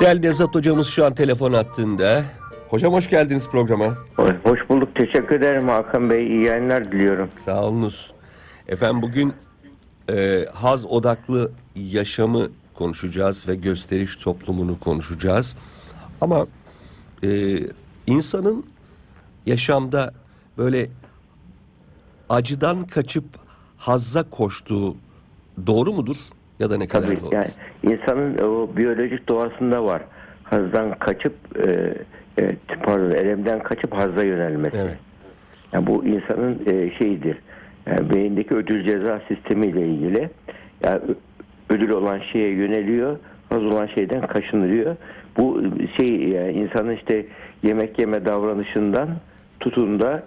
Değerli Nevzat hocamız şu an telefon attığında. Hocam hoş geldiniz programa. Hoş bulduk. Teşekkür ederim Hakan Bey. İyi yayınlar diliyorum. Sağ olunuz. Efendim bugün e, haz odaklı yaşamı konuşacağız ve gösteriş toplumunu konuşacağız. Ama e, insanın yaşamda böyle acıdan kaçıp hazza koştuğu doğru mudur ya da ne kadar Tabii doğru? yani insanın o biyolojik doğasında var. Hazdan kaçıp e, e, pardon elemden kaçıp hazza yönelmesi. Evet. Yani bu insanın e, şeyidir. Yani beyindeki ödül ceza sistemiyle ilgili. Yani ödül olan şeye yöneliyor, haz olan şeyden kaçınılıyor. Bu şey yani insanın işte yemek yeme davranışından tutun da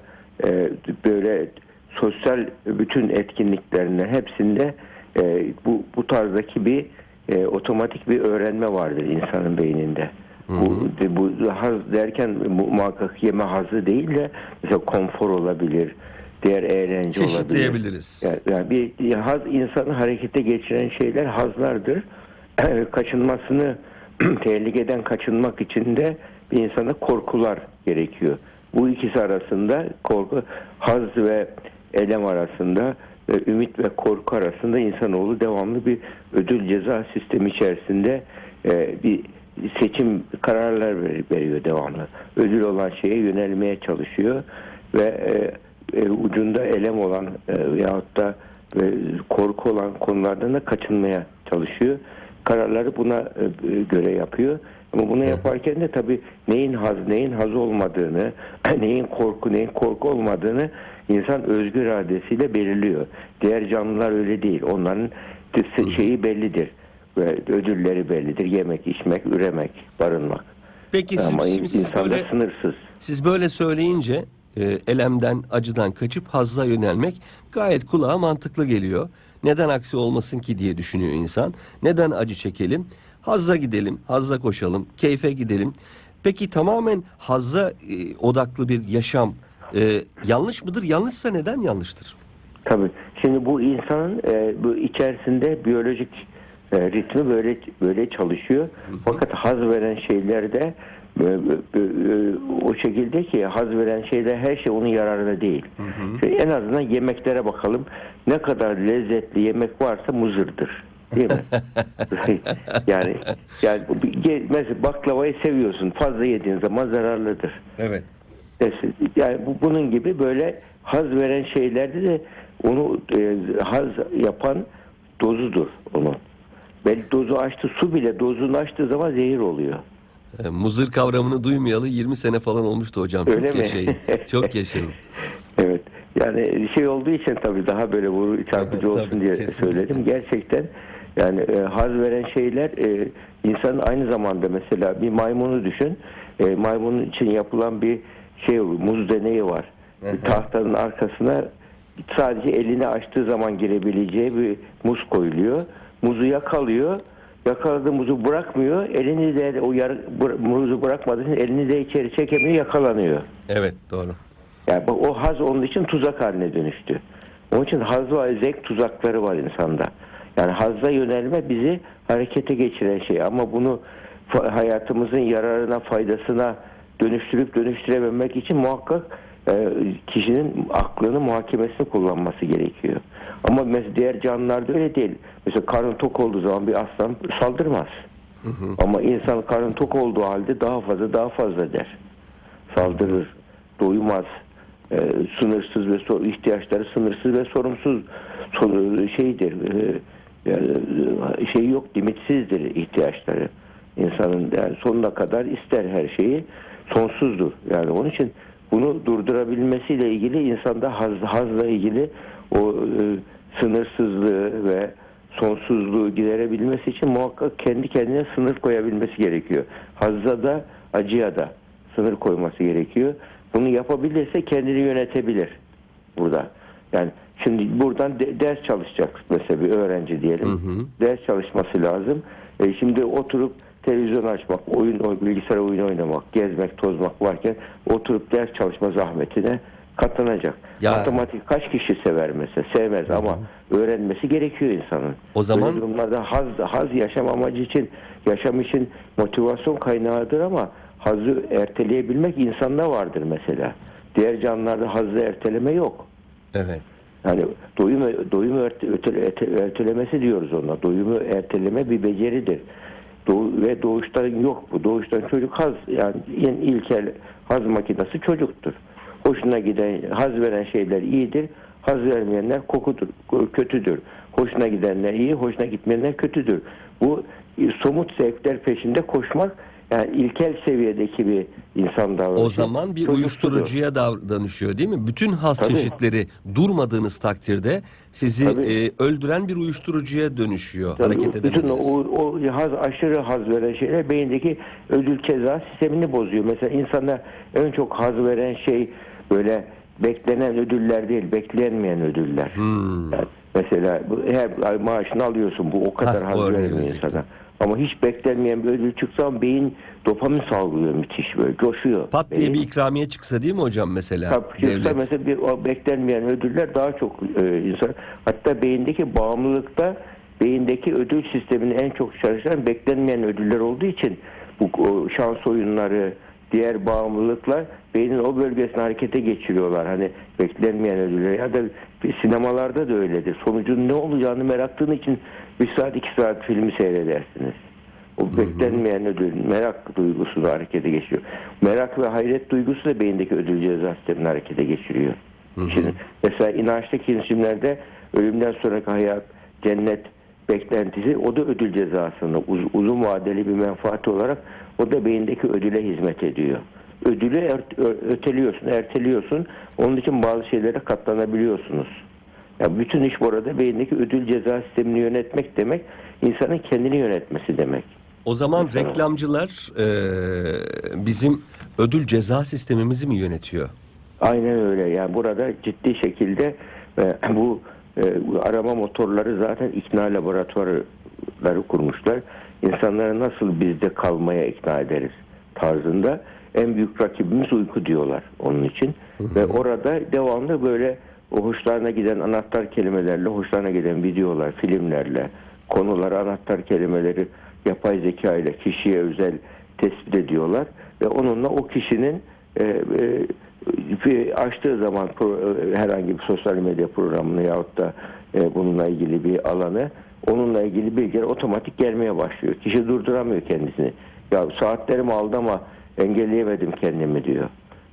e, böyle sosyal bütün etkinliklerine hepsinde e, bu bu tarzdaki bir e, otomatik bir öğrenme vardır insanın beyninde. Bu, bu haz derken bu muhakkak yeme hazı değil de mesela konfor olabilir, diğer eğlence olabilir. Çeşitleyebiliriz. Yani, yani bir haz insanı harekete geçiren şeyler hazlardır. Kaçınmasını tehlikeden kaçınmak için de bir insana korkular gerekiyor. Bu ikisi arasında korku, haz ve elem arasında ve ümit ve korku arasında insanoğlu devamlı bir ödül ceza sistemi içerisinde e, bir seçim kararlar ver- veriyor devamlı. Ödül olan şeye yönelmeye çalışıyor ve e, e, ucunda elem olan e, veyahut da e, korku olan konulardan da kaçınmaya çalışıyor. Kararları buna e, göre yapıyor. Ama bunu yaparken de tabii neyin haz, neyin haz olmadığını, neyin korku, neyin korku olmadığını insan özgür iradesiyle belirliyor. Diğer canlılar öyle değil. Onların şeyi bellidir. Ve ödülleri bellidir. Yemek, içmek, üremek, barınmak. Peki siz, Ama siz insanda böyle sınırsız. Siz böyle söyleyince e, elemden, acıdan kaçıp hazza yönelmek gayet kulağa mantıklı geliyor. Neden aksi olmasın ki diye düşünüyor insan. Neden acı çekelim? Hazza gidelim, hazza koşalım, keyfe gidelim. Peki tamamen hazza e, odaklı bir yaşam e, yanlış mıdır? Yanlışsa neden yanlıştır? Tabii. Şimdi bu insanın e, bu içerisinde biyolojik e, ritmi böyle böyle çalışıyor. Fakat haz veren şeylerde o şekilde ki haz veren şeyler her şey onun yararına değil. Şimdi en azından yemeklere bakalım. Ne kadar lezzetli yemek varsa muzırdır. Değil mi? yani yani mesela baklavayı seviyorsun. Fazla yediğin zaman zararlıdır. Evet. Yani bu bunun gibi böyle haz veren şeylerde de onu e, haz yapan dozudur onun. Belli dozu açtı su bile dozunu açtığı zaman zehir oluyor. E, muzır kavramını duymayalı 20 sene falan olmuştu hocam. Öyle Çok mi? yaşayın. Çok yaşayın. Evet. Yani şey olduğu için tabii daha böyle vuru çarpıcı Tabii, olsun tabii, diye kesinlikle. söyledim. Gerçekten yani e, haz veren şeyler e, insanın aynı zamanda mesela bir maymunu düşün. E, maymunun için yapılan bir şey muz deneyi var. Bir tahtanın arkasına sadece elini açtığı zaman girebileceği bir muz koyuluyor. Muzu yakalıyor. Yakaladığı muzu bırakmıyor. Elini de o bıra- muzu bırakmadığı için elini de içeri çekemiyor, yakalanıyor. Evet doğru. Yani o haz onun için tuzak haline dönüştü. Onun için haz ve zevk tuzakları var insanda. Yani hazza yönelme bizi harekete geçiren şey ama bunu hayatımızın yararına, faydasına dönüştürüp dönüştürememek için muhakkak kişinin aklını, muhakemesini kullanması gerekiyor. Ama mesela diğer canlılarda öyle değil. Mesela karnı tok olduğu zaman bir aslan saldırmaz. Ama insan karnı tok olduğu halde daha fazla daha fazla der saldırır, doymaz, e, sınırsız ve sor, ihtiyaçları sınırsız ve sorumsuz sor- şeydir. E, yani, e, şey yok, limitsizdir ihtiyaçları. İnsanın yani sonuna kadar ister her şeyi, sonsuzdur. Yani onun için bunu durdurabilmesiyle ilgili insanda haz, hazla ilgili o e, sınırsızlığı ve sonsuzluğu giderebilmesi için muhakkak kendi kendine sınır koyabilmesi gerekiyor. Hazza da acıya da sınır koyması gerekiyor. Bunu yapabilirse kendini yönetebilir burada. Yani şimdi buradan de- ders çalışacak mesela bir öğrenci diyelim. Ders çalışması lazım. E, şimdi oturup televizyon açmak, oyun oy- bilgisayar oyunu oynamak, gezmek, tozmak varken oturup ders çalışma zahmetine katlanacak. Ya- Matematik kaç kişi sever mesela? Sevmez ama öğrenmesi gerekiyor insanın. O zaman- Böyle durumlarda haz, haz yaşam amacı için, yaşam için motivasyon kaynağıdır ama hazı erteleyebilmek insanda vardır mesela. Diğer canlılarda hazzı erteleme yok. Evet. Yani doyum doyum öte- ete- ertelemesi diyoruz ona. Doyumu erteleme bir beceridir. Doğu, ve doğuştan yok bu. Doğuştan çocuk haz yani en ilkel haz makinesi çocuktur. Hoşuna giden haz veren şeyler iyidir. Haz vermeyenler kokudur, kötüdür. Hoşuna gidenler iyi, hoşuna gitmeyenler kötüdür. Bu e, somut zevkler peşinde koşmak yani ilkel seviyedeki bir insan davranışı. O zaman bir uyuşturucuya davranışıyor değil mi? Bütün haz Tabii. çeşitleri durmadığınız takdirde sizi Tabii. e, öldüren bir uyuşturucuya dönüşüyor. Tabii hareket bütün o, o haz, aşırı haz veren şeyler beyindeki ödül ceza sistemini bozuyor. Mesela insana en çok haz veren şey böyle beklenen ödüller değil, beklenmeyen ödüller. Hmm. Yani mesela bu, her maaşını alıyorsun bu o kadar Hah, haz vermiyor insana. Ama hiç beklenmeyen bir ödül çıksa beyin dopamin salgılıyor müthiş böyle coşuyor. Pat diye Beyin- bir ikramiye çıksa değil mi hocam mesela? Tabii çıksa mesela bir, o beklenmeyen ödüller daha çok e, insan hatta beyindeki bağımlılıkta beyindeki ödül sistemini en çok çalışan beklenmeyen ödüller olduğu için bu o şans oyunları diğer bağımlılıklar beynin o bölgesini harekete geçiriyorlar. Hani beklenmeyen ödüller ya da sinemalarda da öyledir. Sonucun ne olacağını meraklığın için bir saat iki saat filmi seyredersiniz. O beklenmeyen ödül, merak duygusunu harekete geçiriyor. Merak ve hayret duygusu da beyindeki ödül ceza sistemini harekete geçiriyor. Şimdi mesela inançtaki isimlerde ölümden sonraki hayat, cennet beklentisi o da ödül cezasını uz- uzun vadeli bir menfaati olarak o da beyindeki ödüle hizmet ediyor. Ödülü ö- öteliyorsun, erteliyorsun. Onun için bazı şeylere katlanabiliyorsunuz. Ya bütün iş burada beyindeki ödül ceza sistemini yönetmek demek, insanın kendini yönetmesi demek. O zaman Mesela. reklamcılar e, bizim ödül ceza sistemimizi mi yönetiyor? Aynen öyle. Yani burada ciddi şekilde e, bu, e, bu arama motorları zaten ikna laboratuvarları kurmuşlar. İnsanları nasıl bizde kalmaya ikna ederiz tarzında. En büyük rakibimiz uyku diyorlar onun için. Ve orada devamlı böyle o hoşlarına giden anahtar kelimelerle, hoşlarına giden videolar, filmlerle, konuları, anahtar kelimeleri yapay zeka ile kişiye özel tespit ediyorlar ve onunla o kişinin e, e, açtığı zaman e, herhangi bir sosyal medya programını yahut da e, bununla ilgili bir alanı onunla ilgili bilgiler otomatik gelmeye başlıyor. Kişi durduramıyor kendisini. Ya saatlerimi aldı ama engelleyemedim kendimi diyor.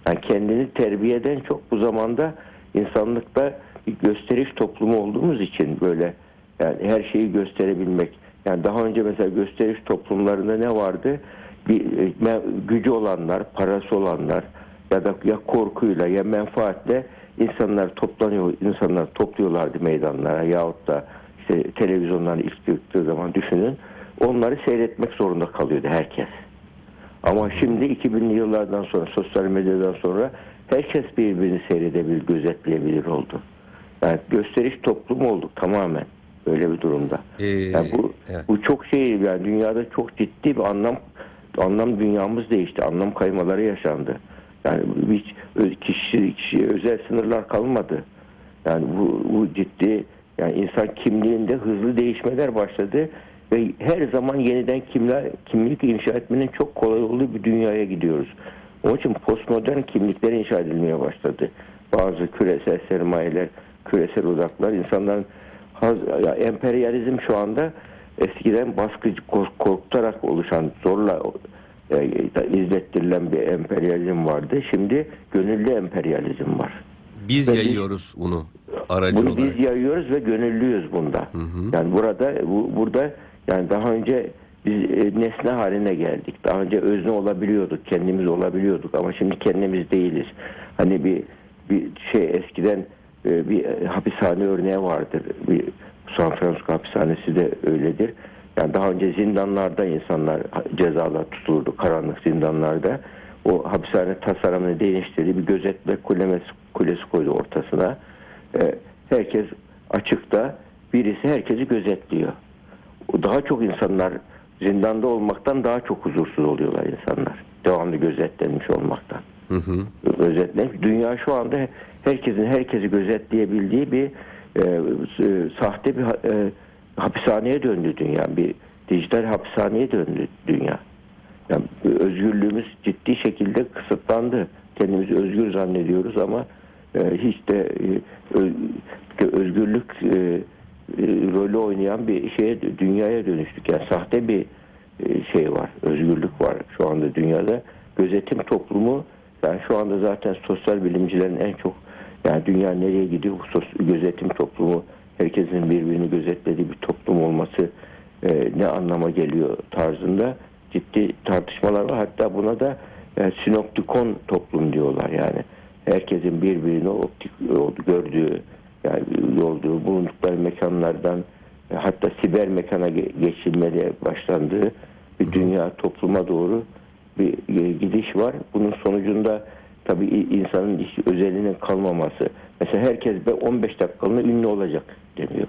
Yani kendini terbiyeden çok bu zamanda insanlıkta bir gösteriş toplumu olduğumuz için böyle yani her şeyi gösterebilmek. Yani daha önce mesela gösteriş toplumlarında ne vardı? Bir e, gücü olanlar, parası olanlar ya da ya korkuyla ya menfaatle insanlar toplanıyor, insanlar topluyorlardı meydanlara yahut da işte televizyondan ilk çıktığı zaman düşünün. Onları seyretmek zorunda kalıyordu herkes. Ama şimdi 2000'li yıllardan sonra sosyal medyadan sonra herkes birbirini seyredebilir, gözetleyebilir oldu. Yani gösteriş toplumu olduk tamamen böyle bir durumda. Ee, yani bu evet. bu çok şey yani dünyada çok ciddi bir anlam anlam dünyamız değişti. Anlam kaymaları yaşandı. Yani hiç kişi kişiye özel sınırlar kalmadı. Yani bu, bu ciddi yani insan kimliğinde hızlı değişmeler başladı ve her zaman yeniden kimler, kimlik inşa etmenin çok kolay olduğu bir dünyaya gidiyoruz. Onun için postmodern kimlikler inşa edilmeye başladı. Bazı küresel sermayeler, küresel odaklar insanların haz, ya emperyalizm şu anda eskiden baskıcı kork- korkutarak oluşan zorla e, izlettirilen bir emperyalizm vardı. Şimdi gönüllü emperyalizm var. Biz Ve biz- yayıyoruz bunu aracı Bunu olarak. biz yayıyoruz ve gönüllüyüz bunda. Yani burada bu, burada yani daha önce biz e, nesne haline geldik. Daha önce özne olabiliyorduk, kendimiz olabiliyorduk ama şimdi kendimiz değiliz. Hani bir bir şey eskiden e, bir e, hapishane örneği vardır. Bir San Francisco hapishanesi de öyledir. Yani daha önce zindanlarda insanlar cezalar tutulurdu karanlık zindanlarda. O hapishane tasarımını değiştirdi. Bir gözetle kulesi, kulesi koydu ortasına. Herkes açıkta birisi herkesi gözetliyor. Daha çok insanlar zindanda olmaktan daha çok huzursuz oluyorlar insanlar. Devamlı gözetlenmiş olmaktan. Hı hı. Özetlemek. Dünya şu anda herkesin herkesi gözetleyebildiği bir e, e, sahte bir e, hapishaneye döndü dünya. Bir dijital hapishaneye döndü dünya. Yani özgürlüğümüz ciddi şekilde kısıtlandı. Kendimizi özgür zannediyoruz ama e, hiç de e, özgürlük e, rolü oynayan bir şeye dünyaya dönüştük. Yani sahte bir e, şey var, özgürlük var şu anda dünyada. Gözetim toplumu yani şu anda zaten sosyal bilimcilerin en çok yani dünya nereye gidiyor bu gözetim toplumu herkesin birbirini gözetlediği bir toplum olması e, ne anlama geliyor tarzında ciddi tartışmalar var. Hatta buna da e, sinoptikon toplum diyorlar yani. Herkesin birbirini optik gördüğü yani olduğu bulundukları mekanlardan e, hatta siber mekana ge- geçilmeye başlandığı bir dünya topluma doğru bir e, gidiş var. Bunun sonucunda tabii insanın iş özelinin kalmaması. Mesela herkes be 15 dakikalığına ünlü olacak deniyor.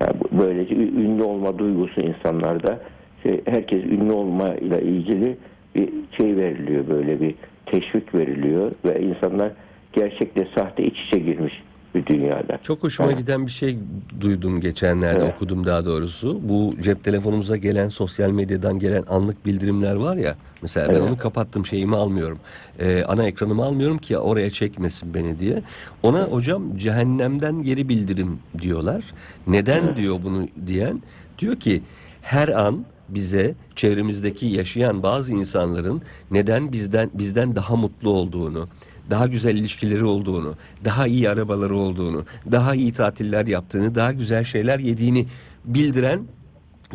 Yani böylece ünlü olma duygusu insanlarda şey, herkes ünlü olma ile ilgili bir şey veriliyor böyle bir teşvik veriliyor ve insanlar gerçekle sahte iç içe girmiş bir dünyada. Çok hoşuma Evet. giden bir şey duydum geçenlerde Evet. okudum daha doğrusu. Bu cep telefonumuza gelen sosyal medyadan gelen anlık bildirimler var ya. Mesela ben Evet. onu kapattım şeyimi almıyorum. Ee, ana ekranımı almıyorum ki oraya çekmesin beni diye. Ona hocam cehennemden geri bildirim diyorlar. Neden diyor bunu diyen? Diyor ki her an bize çevremizdeki yaşayan bazı insanların neden bizden bizden daha mutlu olduğunu, daha güzel ilişkileri olduğunu, daha iyi arabaları olduğunu, daha iyi tatiller yaptığını, daha güzel şeyler yediğini bildiren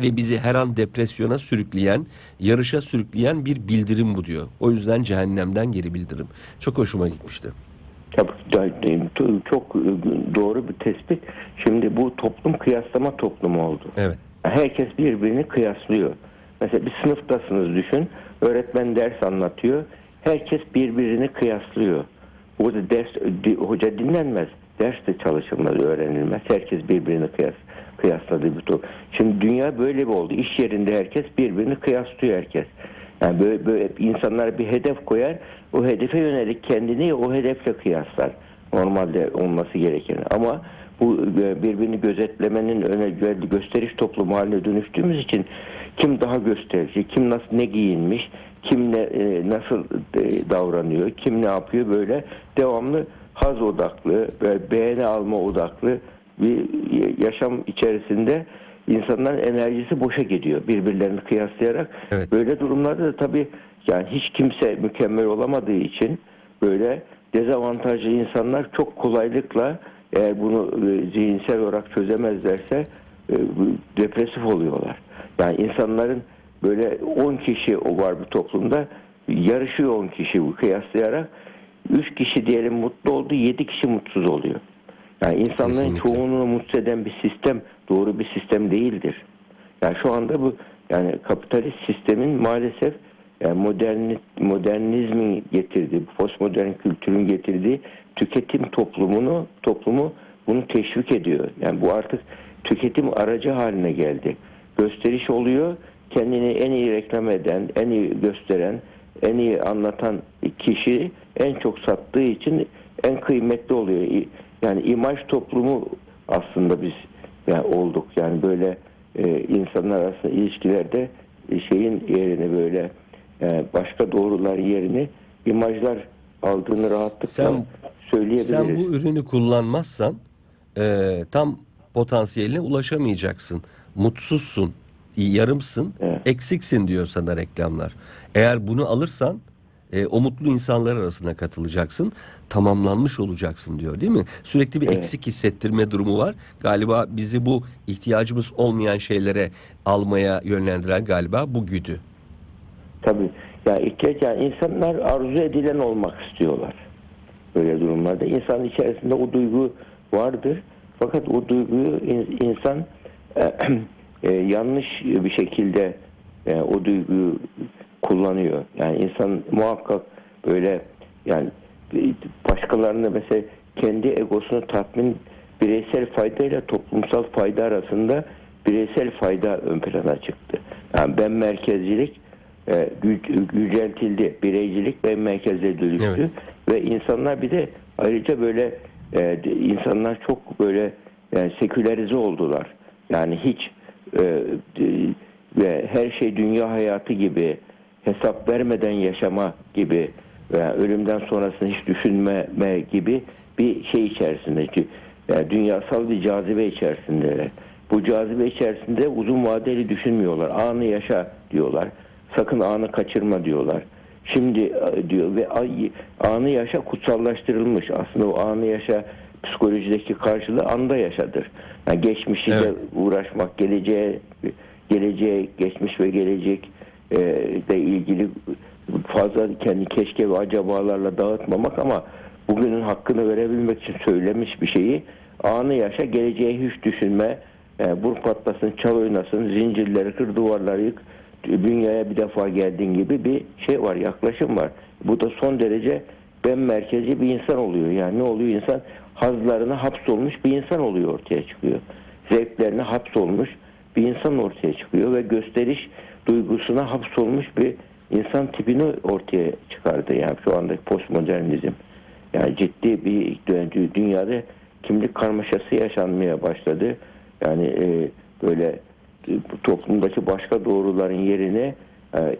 ve bizi her an depresyona sürükleyen, yarışa sürükleyen bir bildirim bu diyor. O yüzden cehennemden geri bildirim. Çok hoşuma gitmişti. Çok e, doğru bir tespit. Şimdi bu toplum kıyaslama toplumu oldu. Evet. Herkes birbirini kıyaslıyor. Mesela bir sınıftasınız düşün. Öğretmen ders anlatıyor. Herkes birbirini kıyaslıyor. Burada ders hoca dinlenmez. Ders de çalışılmaz, öğrenilmez. Herkes birbirini kıyas, toplum. Şimdi dünya böyle bir oldu. İş yerinde herkes birbirini kıyaslıyor herkes. Yani böyle, böyle insanlar bir hedef koyar. O hedefe yönelik kendini o hedefle kıyaslar. Normalde olması gereken. Ama bu e, birbirini gözetlemenin öne gö- gösteriş toplumu haline dönüştüğümüz için kim daha gösterici, kim nasıl ne giyinmiş, kim ne e, nasıl e, davranıyor, kim ne yapıyor böyle devamlı haz odaklı ve beğeni alma odaklı bir yaşam içerisinde insanların enerjisi boşa gidiyor birbirlerini kıyaslayarak. Evet. Böyle durumlarda da tabii yani hiç kimse mükemmel olamadığı için böyle dezavantajlı insanlar çok kolaylıkla eğer bunu e, zihinsel olarak çözemezlerse e, depresif oluyorlar. Yani insanların böyle 10 kişi o var bir toplumda yarışıyor 10 kişi bu kıyaslayarak 3 kişi diyelim mutlu oldu 7 kişi mutsuz oluyor. Yani insanların Kesinlikle. çoğunluğu mutsuz eden bir sistem doğru bir sistem değildir. Yani şu anda bu yani kapitalist sistemin maalesef yani moderni, modernizmin getirdiği, postmodern kültürün getirdiği tüketim toplumunu toplumu bunu teşvik ediyor. Yani bu artık tüketim aracı haline geldi. Gösteriş oluyor. Kendini en iyi reklam eden, en iyi gösteren, en iyi anlatan kişi en çok sattığı için en kıymetli oluyor. Yani imaj toplumu aslında biz yani olduk. Yani böyle e, insanlar arasında ilişkilerde şeyin yerini böyle e, başka doğrular yerini imajlar aldığını rahatlıkla Sen- söyleyebiliriz. Sen bu ürünü kullanmazsan e, tam potansiyeline ulaşamayacaksın. Mutsuzsun, yarımsın, Evet. eksiksin diyor sana reklamlar. Eğer bunu alırsan e, o mutlu insanlar arasına katılacaksın, tamamlanmış olacaksın diyor değil mi? Sürekli bir Evet. eksik hissettirme durumu var. Galiba bizi bu ihtiyacımız olmayan şeylere almaya yönlendiren galiba bu güdü. Tabii. Yani ihtiyaç yani insanlar arzu edilen olmak istiyorlar. Böyle durumlarda insan içerisinde o duygu vardır. Fakat o duyguyu in- insan e, yanlış bir şekilde e, o duyguyu kullanıyor. Yani insan muhakkak böyle yani başkalarını mesela kendi egosunu tatmin bireysel fayda ile toplumsal fayda arasında bireysel fayda ön plana çıktı. Yani ben merkezcilik e, yüceltildi. Bireycilik ve merkeze dönüştü. Evet. Ve insanlar bir de ayrıca böyle e, insanlar çok böyle yani sekülerize oldular. Yani hiç ve her şey dünya hayatı gibi hesap vermeden yaşama gibi veya ölümden sonrasını hiç düşünmeme gibi bir şey içerisinde. Yani dünyasal bir cazibe içerisindeler. Bu cazibe içerisinde uzun vadeli düşünmüyorlar. Anı yaşa diyorlar. Sakın anı kaçırma diyorlar. Şimdi e, diyor ve anı yaşa kutsallaştırılmış. Aslında o anı yaşa psikolojideki karşılığı anda yaşadır. Yani geçmişiyle Evet. uğraşmak, geleceğe geleceğe, geçmiş ve gelecek e, de ilgili fazla kendi keşke ve acabalarla dağıtmamak ama bugünün hakkını verebilmek için söylemiş bir şeyi anı yaşa, geleceğe hiç düşünme, e, vur patlasın, çal oynasın, zincirleri kır, duvarları yık, dünyaya bir defa geldiğin gibi bir şey var, yaklaşım var. Bu da son derece ben merkezi bir insan oluyor. Yani ne oluyor? İnsan hazlarına hapsolmuş bir insan oluyor ortaya çıkıyor. Zevklerine hapsolmuş bir insan ortaya çıkıyor ve gösteriş duygusuna hapsolmuş bir insan tipini ortaya çıkardı. Yani şu andaki postmodernizm. Yani ciddi bir dü- dünyada kimlik karmaşası yaşanmaya başladı. Yani e, böyle e, toplumdaki başka doğruların yerine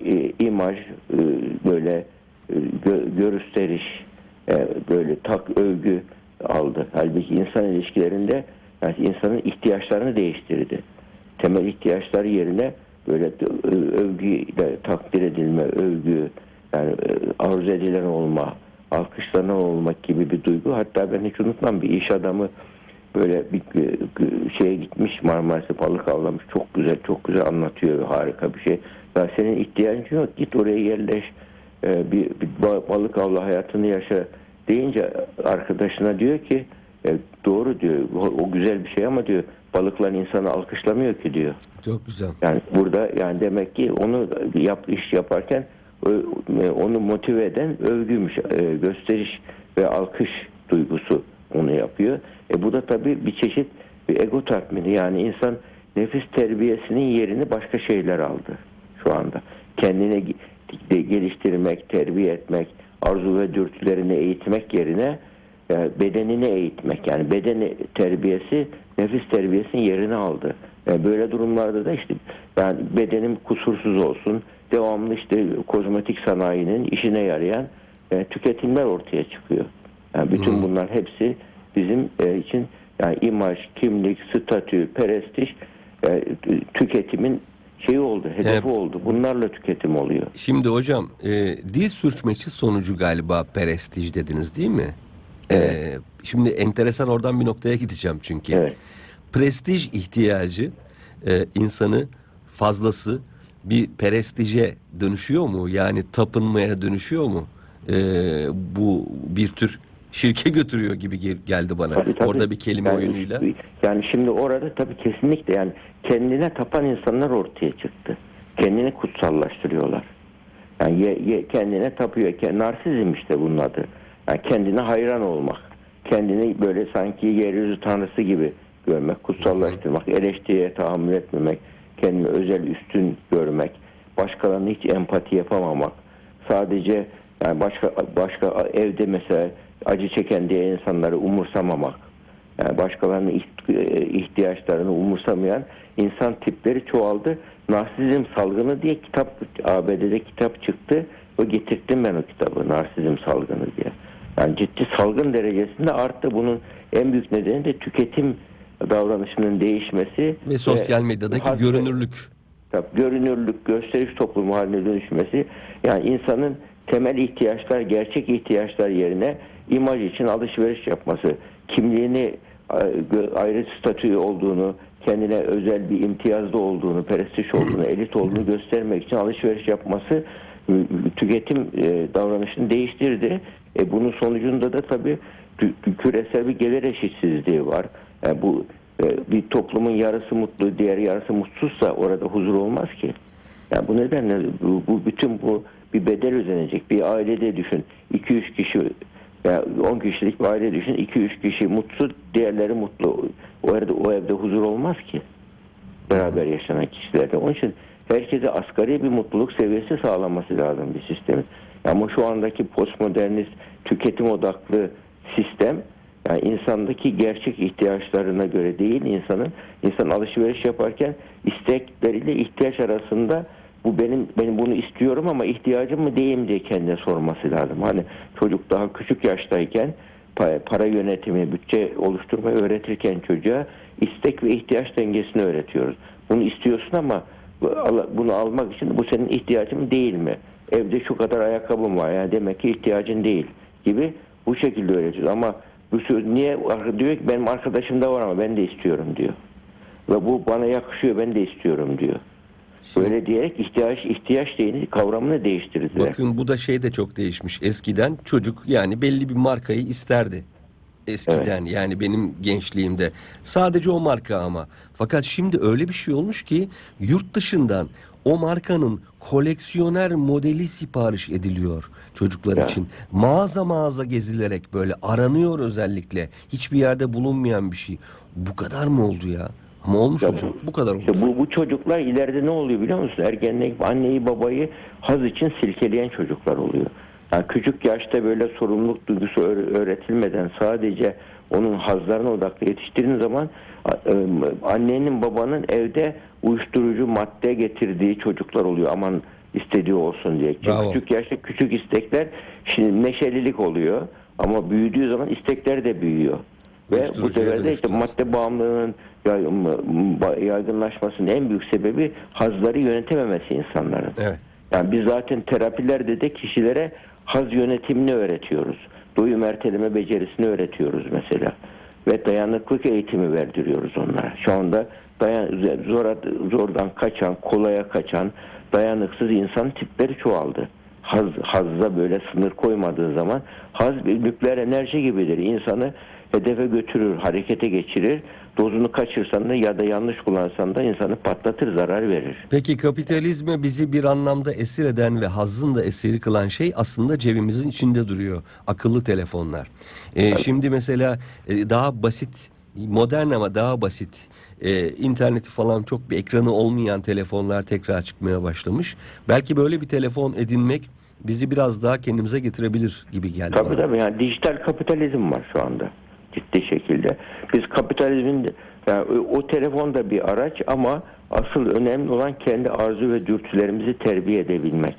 e, imaj e, böyle e, gö- gösteriş e, böyle tak övgü aldı. Halbuki insan ilişkilerinde yani insanın ihtiyaçlarını değiştirdi. Temel ihtiyaçları yerine böyle övgüyle takdir edilme, övgü yani e, arzu edilen olma, alkışlanan olmak gibi bir duygu. Hatta ben hiç unutmam bir iş adamı böyle bir şeye gitmiş Marmaris'e balık avlamış. Çok güzel, çok güzel anlatıyor. Harika bir şey. Ya senin ihtiyacın yok. Git oraya yerleş. e, bir, bir ba- balık avla hayatını yaşa deyince arkadaşına diyor ki e, doğru diyor. O, o güzel bir şey ama diyor balıklar insanı alkışlamıyor ki diyor. Çok güzel. Yani burada yani demek ki onu yap iş yaparken e, onu motive eden övgümüş, e, gösteriş ve alkış duygusu onu yapıyor. E bu da tabii bir çeşit bir ego tatmini. Yani insan nefis terbiyesinin yerini başka şeyler aldı şu anda. Kendine geliştirmek, terbiye etmek, arzu ve dürtülerini eğitmek yerine e, bedenini eğitmek yani beden terbiyesi nefis terbiyesinin yerini aldı. E, böyle durumlarda da işte yani bedenim kusursuz olsun devamlı işte kozmetik sanayinin işine yarayan e, tüketimler ortaya çıkıyor. Yani bütün bunlar hepsi bizim e, için yani imaj, kimlik, statü, prestij e, tüketimin şeyi oldu, hedefi Evet. oldu. Bunlarla tüketim oluyor. Şimdi hocam e, dil sürçmesi sonucu galiba prestij dediniz değil mi? Evet. E, şimdi enteresan oradan bir noktaya gideceğim çünkü. Evet. Prestij ihtiyacı e, insanı fazlası bir prestije dönüşüyor mu? Yani tapınmaya dönüşüyor mu? E, bu bir tür şirke götürüyor gibi gel- geldi bana. Tabii, tabii. Orada bir kelime yani, oyunuyla. Yani şimdi orada tabii kesinlikle yani kendine tapan insanlar ortaya çıktı. Kendini kutsallaştırıyorlar. Yani ye, ye- kendine tapıyor. Narsizm işte bunun adı. Yani kendine hayran olmak. Kendini böyle sanki yeryüzü tanrısı gibi görmek, kutsallaştırmak, eleştiriye tahammül etmemek, kendini özel üstün görmek, başkalarına hiç empati yapamamak. Sadece yani başka başka evde mesela acı çeken diye insanları umursamamak. Başkalarının e, ihtiyaçlarını umursamayan insan tipleri çoğaldı. Narsizm salgını diye kitap ABD'de kitap çıktı. O getirttim ben o kitabı Narsizm salgını diye. Yani ciddi salgın derecesinde arttı. Bunun en büyük nedeni de tüketim davranışının değişmesi Ve sosyal medyadaki haz- görünürlük. Tabii, görünürlük, gösteriş toplumu haline dönüşmesi yani insanın temel ihtiyaçlar, gerçek ihtiyaçlar yerine imaj için alışveriş yapması, kimliğini ayrı statü olduğunu, kendine özel bir imtiyazda olduğunu, prestij olduğunu, elit olduğunu göstermek için alışveriş yapması e, tüketim e, davranışını değiştirdi. E, bunun sonucunda da tabii kü- küresel bir gelir eşitsizliği var. Yani bu e, bir toplumun yarısı mutlu, diğer yarısı mutsuzsa orada huzur olmaz ki. Yani bu nedenle bu, bu bütün bu bir bedel ödenecek. Bir ailede düşün. 2-3 kişi ya 10 kişilik bir aile düşün. 2-3 kişi mutsuz, diğerleri mutlu. O evde, o evde huzur olmaz ki. Beraber yaşanan kişilerde. Onun için herkese asgari bir mutluluk seviyesi sağlaması lazım bir sistemin. Ama şu andaki postmodernist tüketim odaklı sistem yani insandaki gerçek ihtiyaçlarına göre değil insanın insan alışveriş yaparken istekleriyle ihtiyaç arasında bu benim benim bunu istiyorum ama ihtiyacım mı değil mi diye kendine sorması lazım. Hani çocuk daha küçük yaştayken pa- para yönetimi, bütçe oluşturmayı öğretirken çocuğa istek ve ihtiyaç dengesini öğretiyoruz. Bunu istiyorsun ama bunu almak için bu senin ihtiyacın değil mi? Evde şu kadar ayakkabım var yani demek ki ihtiyacın değil gibi bu şekilde öğretiyoruz. Ama bu niye diyor ki benim arkadaşımda var ama ben de istiyorum diyor. Ve bu bana yakışıyor ben de istiyorum diyor. Böyle diyerek ihtiyaç ihtiyaç değini kavramını değiştirdiler. Bakın bu da şey de çok değişmiş. Eskiden çocuk yani belli bir markayı isterdi. Eskiden yani benim gençliğimde. Sadece o marka ama. Fakat şimdi öyle bir şey olmuş ki yurt dışından o markanın koleksiyoner modeli sipariş ediliyor çocuklar Ya. için. Mağaza mağaza gezilerek böyle aranıyor özellikle. Hiçbir yerde bulunmayan bir şey. Bu kadar mı oldu ya? Ama olmuş Ya hocam. Bu kadar olmuş. İşte bu, bu çocuklar ileride ne oluyor biliyor musun? Ergenlik anneyi babayı haz için silkeleyen çocuklar oluyor. Yani küçük yaşta böyle sorumluluk duygusu öğ- öğretilmeden sadece onun hazlarına odaklı yetiştirdiğin zaman a- e, annenin babanın evde uyuşturucu madde getirdiği çocuklar oluyor. Aman istediği olsun diye. Çünkü Bravo. küçük yaşta küçük istekler şimdi neşelilik oluyor ama büyüdüğü zaman istekler de büyüyor. Ve bu Uyuşturucuya sefer de işte madde bağımlılığının yaygınlaşmasının en büyük sebebi hazları yönetememesi insanların. Evet. Yani biz zaten terapilerde de kişilere haz yönetimini öğretiyoruz. Doyum erteleme becerisini öğretiyoruz mesela. Ve dayanıklık eğitimi verdiriyoruz onlara. Şu anda dayan, zora, zordan kaçan, kolaya kaçan, dayanıksız insan tipleri çoğaldı. Haz, hazza böyle sınır koymadığı zaman haz bir nükleer enerji gibidir. İnsanı hedefe götürür, harekete geçirir. Dozunu kaçırsan da ya da yanlış kullansan da insanı patlatır, zarar verir. Peki kapitalizme bizi bir anlamda esir eden ve hazzın da esiri kılan şey aslında cebimizin içinde duruyor. Akıllı telefonlar. Ee, şimdi mesela e, daha basit, modern ama daha basit e, interneti falan çok bir ekranı olmayan telefonlar tekrar çıkmaya başlamış. Belki böyle bir telefon edinmek bizi biraz daha kendimize getirebilir gibi geldi Tabii bana. tabii yani dijital kapitalizm var şu anda ciddi şekilde. Biz kapitalizmin yani o telefon da bir araç ama asıl önemli olan kendi arzu ve dürtülerimizi terbiye edebilmek.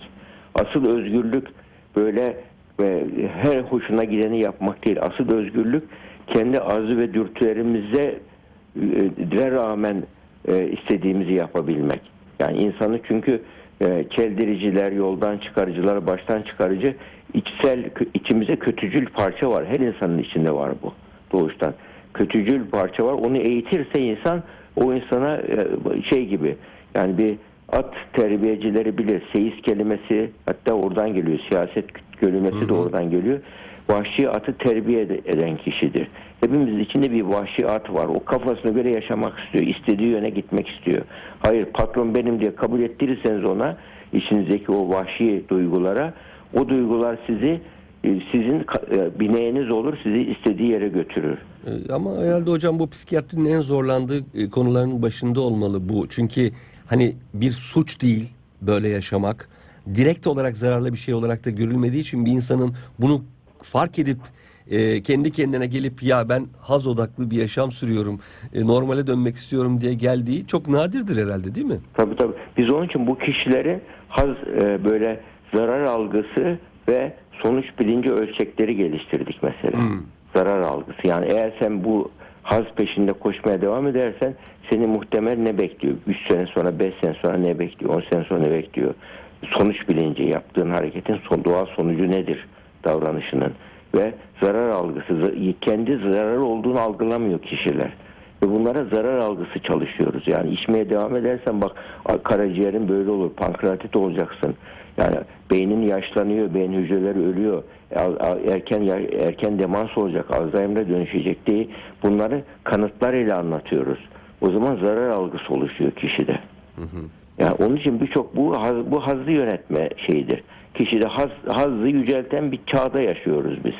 Asıl özgürlük böyle ve her hoşuna gideni yapmak değil. Asıl özgürlük kendi arzu ve dürtülerimize e, rağmen e, istediğimizi yapabilmek. Yani insanı çünkü e, çeldiriciler, yoldan çıkarıcılar, baştan çıkarıcı içsel içimize kötücül parça var. Her insanın içinde var bu doğuştan. Kötücül parça var. Onu eğitirse insan o insana e, şey gibi yani bir at terbiyecileri bilir. Seyis kelimesi hatta oradan geliyor. Siyaset kelimesi de oradan geliyor. Vahşi atı terbiye eden kişidir. Hepimizin içinde bir vahşi at var. O kafasına göre yaşamak istiyor. İstediği yöne gitmek istiyor. Hayır patron benim diye kabul ettirirseniz ona içinizdeki o vahşi duygulara o duygular sizi e, sizin e, bineğiniz olur sizi istediği yere götürür. Ee, Ama herhalde hocam bu psikiyatrinin en zorlandığı e, konuların başında olmalı bu. Çünkü hani bir suç değil böyle yaşamak. Direkt olarak zararlı bir şey olarak da görülmediği için bir insanın bunu fark edip e, kendi kendine gelip ya ben haz odaklı bir yaşam sürüyorum, e, normale dönmek istiyorum diye geldiği çok nadirdir herhalde değil mi? Tabii tabii. Biz onun için bu kişilerin haz e, böyle zarar algısı ve sonuç bilinci ölçekleri geliştirdik mesela. Zarar algısı. Yani eğer sen bu haz peşinde koşmaya devam edersen seni muhtemel ne bekliyor? 3 sene sonra, 5 sene sonra ne bekliyor? 10 sene sonra ne bekliyor? Sonuç bilinci, yaptığın hareketin son, doğal sonucu nedir davranışının? Ve zarar algısı, kendi zararı olduğunu algılamıyor kişiler. Ve bunlara zarar algısı çalışıyoruz. Yani içmeye devam edersen bak karaciğerin böyle olur, pankreatit olacaksın. Yani beynin yaşlanıyor, beyin hücreleri ölüyor. Erken erken demans olacak, Alzheimer'e dönüşecek diye bunları kanıtlarıyla anlatıyoruz. O zaman zarar algısı oluşuyor kişide. Yani onun için birçok bu bu hazzı yönetme şeyidir. Kişide haz, hazzı yücelten bir çağda yaşıyoruz biz.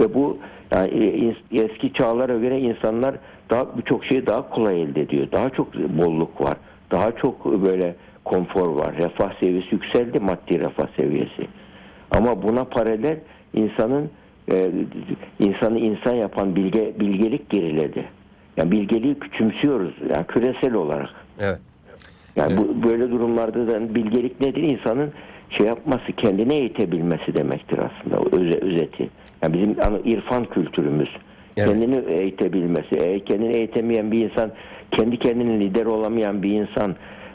Ve bu yani e, eski çağlara göre insanlar daha birçok şeyi daha kolay elde ediyor. Daha çok bolluk var. Daha çok böyle konfor var. Refah seviyesi yükseldi, maddi refah seviyesi. Ama buna paralel insanın e, insanı insan yapan bilge bilgelik geriledi. Yani bilgeliği küçümsüyoruz yani küresel olarak. Evet. Yani Evet. bu böyle durumlarda da bilgelik nedir? İnsanın şey yapması, kendini eğitebilmesi demektir aslında o öze, özeti. Yani bizim ana- irfan kültürümüz. Evet. Kendini eğitebilmesi. E, kendini eğitemeyen bir insan, kendi kendinin lider olamayan bir insan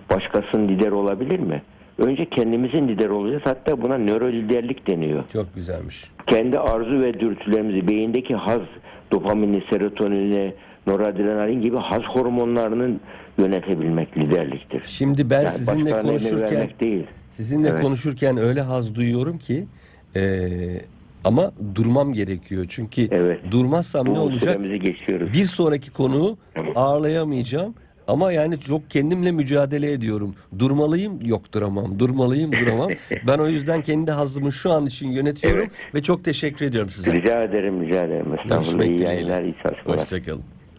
başkasının lider olabilir mi? Önce kendimizin lider olacağız. Hatta buna nöro liderlik deniyor. Çok güzelmiş. Kendi arzu ve dürtülerimizi, beyindeki haz, dopamini, serotonini, noradrenalin gibi haz hormonlarının yönetebilmek liderliktir. Şimdi ben Yani sizinle konuşurken değil. sizinle Evet. konuşurken öyle haz duyuyorum ki e, ama durmam gerekiyor. Çünkü Evet. durmazsam ne Bu olacak? süremizi geçiyoruz. Bir sonraki konuğu ağırlayamayacağım. Ama yani çok kendimle mücadele ediyorum. Durmalıyım, yok duramam. Durmalıyım, duramam. ben o yüzden kendi hazımı şu an için yönetiyorum Evet. ve çok teşekkür ediyorum size. Rica ederim, rica ederim. Estağfurullah. İyi yayınlar, iyi çalışmalar. Hoşçakalın.